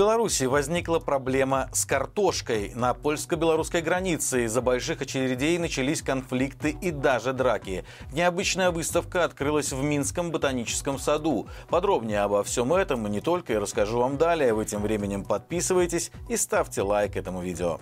Беларуси возникла проблема с картошкой. На польско-белорусской границе из-за больших очередей начались конфликты и даже драки. Необычная выставка открылась в Минском ботаническом саду. Подробнее обо всем этом и не только я расскажу вам далее. Вы тем временем подписывайтесь и ставьте лайк этому видео.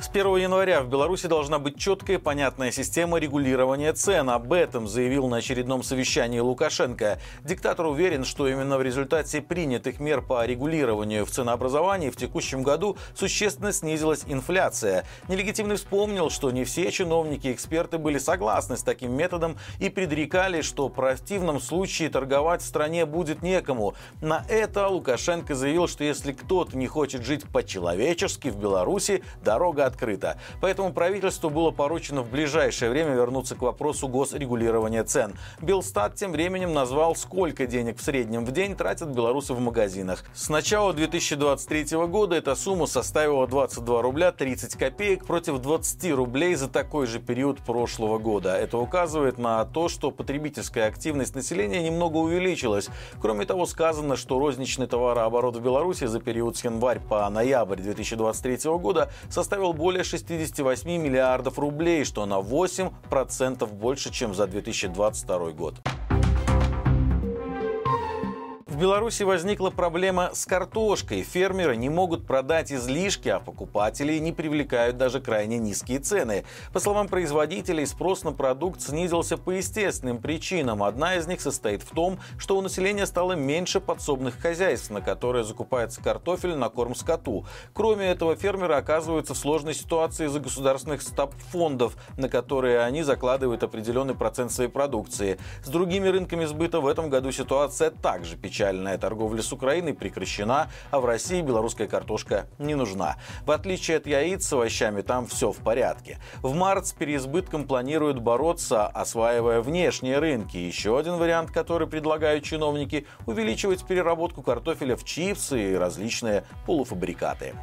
С 1 января в Беларуси должна быть четкая и понятная система регулирования цен. Об этом заявил на очередном совещании Лукашенко. Диктатор уверен, что именно в результате принятых мер по регулированию в ценообразовании в текущем году существенно снизилась инфляция. Нелегитимный вспомнил, что не все чиновники и эксперты были согласны с таким методом и предрекали, что в противном случае торговать в стране будет некому. На это Лукашенко заявил, что если кто-то не хочет жить по-человечески в Беларуси, дорога открыто. Поэтому правительству было поручено в ближайшее время вернуться к вопросу госрегулирования цен. Белстат тем временем назвал, сколько денег в среднем в день тратят белорусы в магазинах. С начала 2023 года эта сумма составила 22 рубля 30 копеек против 20 рублей за такой же период прошлого года. Это указывает на то, что потребительская активность населения немного увеличилась. Кроме того, сказано, что розничный товарооборот в Беларуси за период с январь по ноябрь 2023 года составил более 68 миллиардов рублей, что на 8% больше, чем за 2022 год. В Беларуси возникла проблема с картошкой. Фермеры не могут продать излишки, а покупатели не привлекают даже крайне низкие цены. По словам производителей, спрос на продукт снизился по естественным причинам. Одна из них состоит в том, что у населения стало меньше подсобных хозяйств, на которые закупается картофель на корм скоту. Кроме этого, фермеры оказываются в сложной ситуации из-за государственных стаб-фондов, на которые они закладывают определенный процент своей продукции. С другими рынками сбыта в этом году ситуация также печальная нелегальная торговля с Украиной прекращена, а в России белорусская картошка не нужна. В отличие от яиц с овощами, там все в порядке. В март с переизбытком планируют бороться, осваивая внешние рынки. Еще один вариант, который предлагают чиновники – увеличивать переработку картофеля в чипсы и различные полуфабрикаты.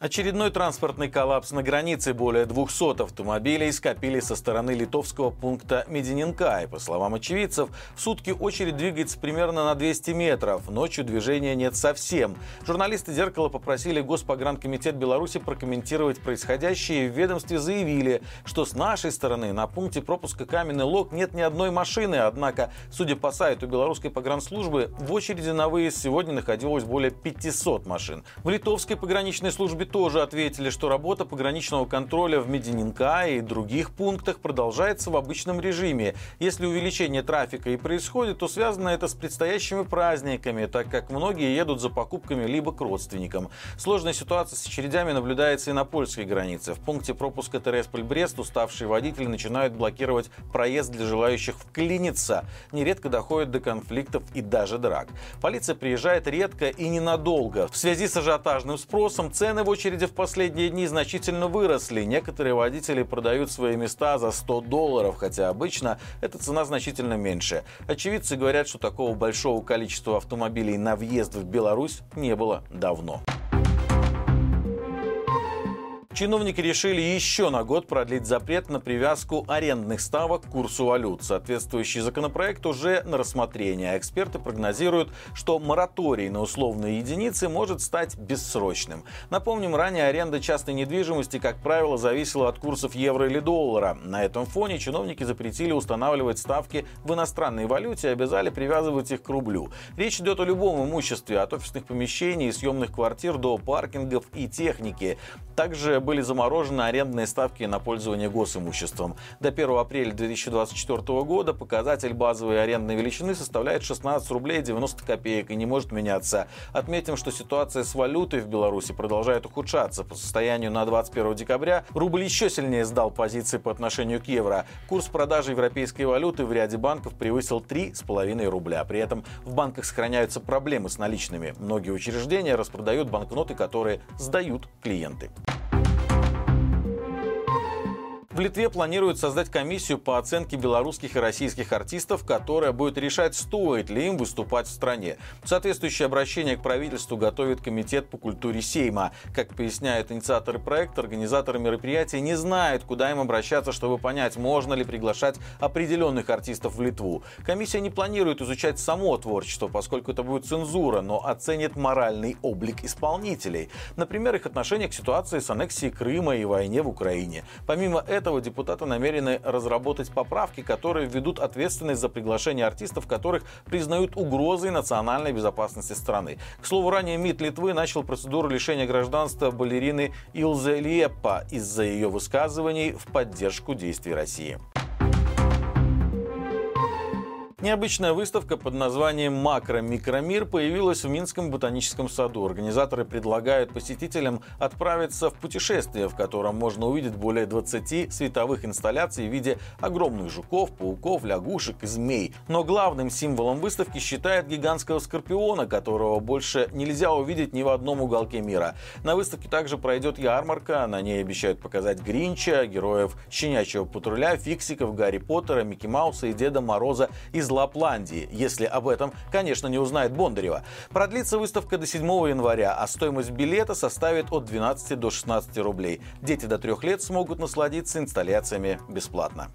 Очередной транспортный коллапс на границе. Более 200 автомобилей скопили со стороны литовского пункта Медининкай. По словам очевидцев, в сутки очередь двигается примерно на 200 метров. Ночью движения нет совсем. Журналисты «Зеркала» попросили Госпогранкомитет Беларуси прокомментировать происходящее. В ведомстве заявили, что с нашей стороны на пункте пропуска Каменный Лог нет ни одной машины. Однако, судя по сайту белорусской погранслужбы, в очереди на выезд сегодня находилось более 500 машин. В литовской пограничной службе тоже ответили, что работа пограничного контроля в Медининка и других пунктах продолжается в обычном режиме. Если увеличение трафика и происходит, то связано это с предстоящими праздниками, так как многие едут за покупками либо к родственникам. Сложная ситуация с очередями наблюдается и на польской границе. В пункте пропуска Тересполь-Брест уставшие водители начинают блокировать проезд для желающих вклиниться. Нередко доходит до конфликтов и даже драк. Полиция приезжает редко и ненадолго. В связи с ажиотажным спросом цены в очереди в последние дни значительно выросли. Некоторые водители продают свои места за 100 долларов, хотя обычно эта цена значительно меньше. Очевидцы говорят, что такого большого количества автомобилей на въезд в Беларусь не было давно. Чиновники решили еще на год продлить запрет на привязку арендных ставок к курсу валют. Соответствующий законопроект уже на рассмотрение. Эксперты прогнозируют, что мораторий на условные единицы может стать бессрочным. Напомним, ранее аренда частной недвижимости, как правило, зависела от курсов евро или доллара. На этом фоне чиновники запретили устанавливать ставки в иностранной валюте и обязали привязывать их к рублю. Речь идет о любом имуществе, от офисных помещений и съемных квартир до паркингов и техники. Также были заморожены арендные ставки на пользование госимуществом. До 1 апреля 2024 года показатель базовой арендной величины составляет 16 рублей 90 копеек и не может меняться. Отметим, что ситуация с валютой в Беларуси продолжает ухудшаться. По состоянию на 21 декабря рубль еще сильнее сдал позиции по отношению к евро. Курс продажи европейской валюты в ряде банков превысил 3,5 рубля. При этом в банках сохраняются проблемы с наличными. Многие учреждения распродают банкноты, которые сдают клиенты. В Литве планируют создать комиссию по оценке белорусских и российских артистов, которая будет решать, стоит ли им выступать в стране. Соответствующее обращение к правительству готовит Комитет по культуре Сейма. Как поясняют инициаторы проекта, организаторы мероприятия не знают, куда им обращаться, чтобы понять, можно ли приглашать определенных артистов в Литву. Комиссия не планирует изучать само творчество, поскольку это будет цензура, но оценит моральный облик исполнителей. Например, их отношение к ситуации с аннексией Крыма и войне в Украине. Помимо этого, депутаты намерены разработать поправки, которые введут ответственность за приглашение артистов, которых признают угрозой национальной безопасности страны. К слову, ранее МИД Литвы начал процедуру лишения гражданства балерины Илзе Лепа из-за ее высказываний в поддержку действий России. Необычная выставка под названием «Макро-микромир» появилась в Минском ботаническом саду. Организаторы предлагают посетителям отправиться в путешествие, в котором можно увидеть более 20 световых инсталляций в виде огромных жуков, пауков, лягушек и змей. Но главным символом выставки считают гигантского скорпиона, которого больше нельзя увидеть ни в одном уголке мира. На выставке также пройдет ярмарка, на ней обещают показать Гринча, героев Щенячьего патруля, Фиксиков, Гарри Поттера, Микки Мауса и Деда Мороза из из Лапландии, если об этом, конечно, не узнает Бондарева. Продлится выставка до 7 января, а стоимость билета составит от 12 до 16 рублей. Дети до трех лет смогут насладиться инсталляциями бесплатно.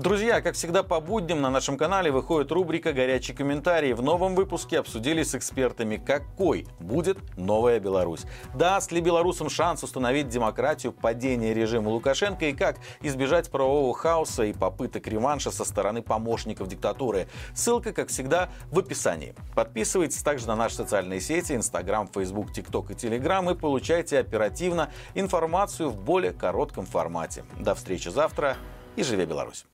Друзья, как всегда по будням на нашем канале выходит рубрика «Горячие комментарии». В новом выпуске обсудили с экспертами, какой будет новая Беларусь. Даст ли белорусам шанс установить демократию, падение режима Лукашенко и как избежать правового хаоса и попыток реванша со стороны помощников диктатуры. Ссылка, как всегда, в описании. Подписывайтесь также на наши социальные сети, Инстаграм, Фейсбук, ТикТок и Телеграм и получайте оперативно информацию в более коротком формате. До встречи завтра и живи Беларусь!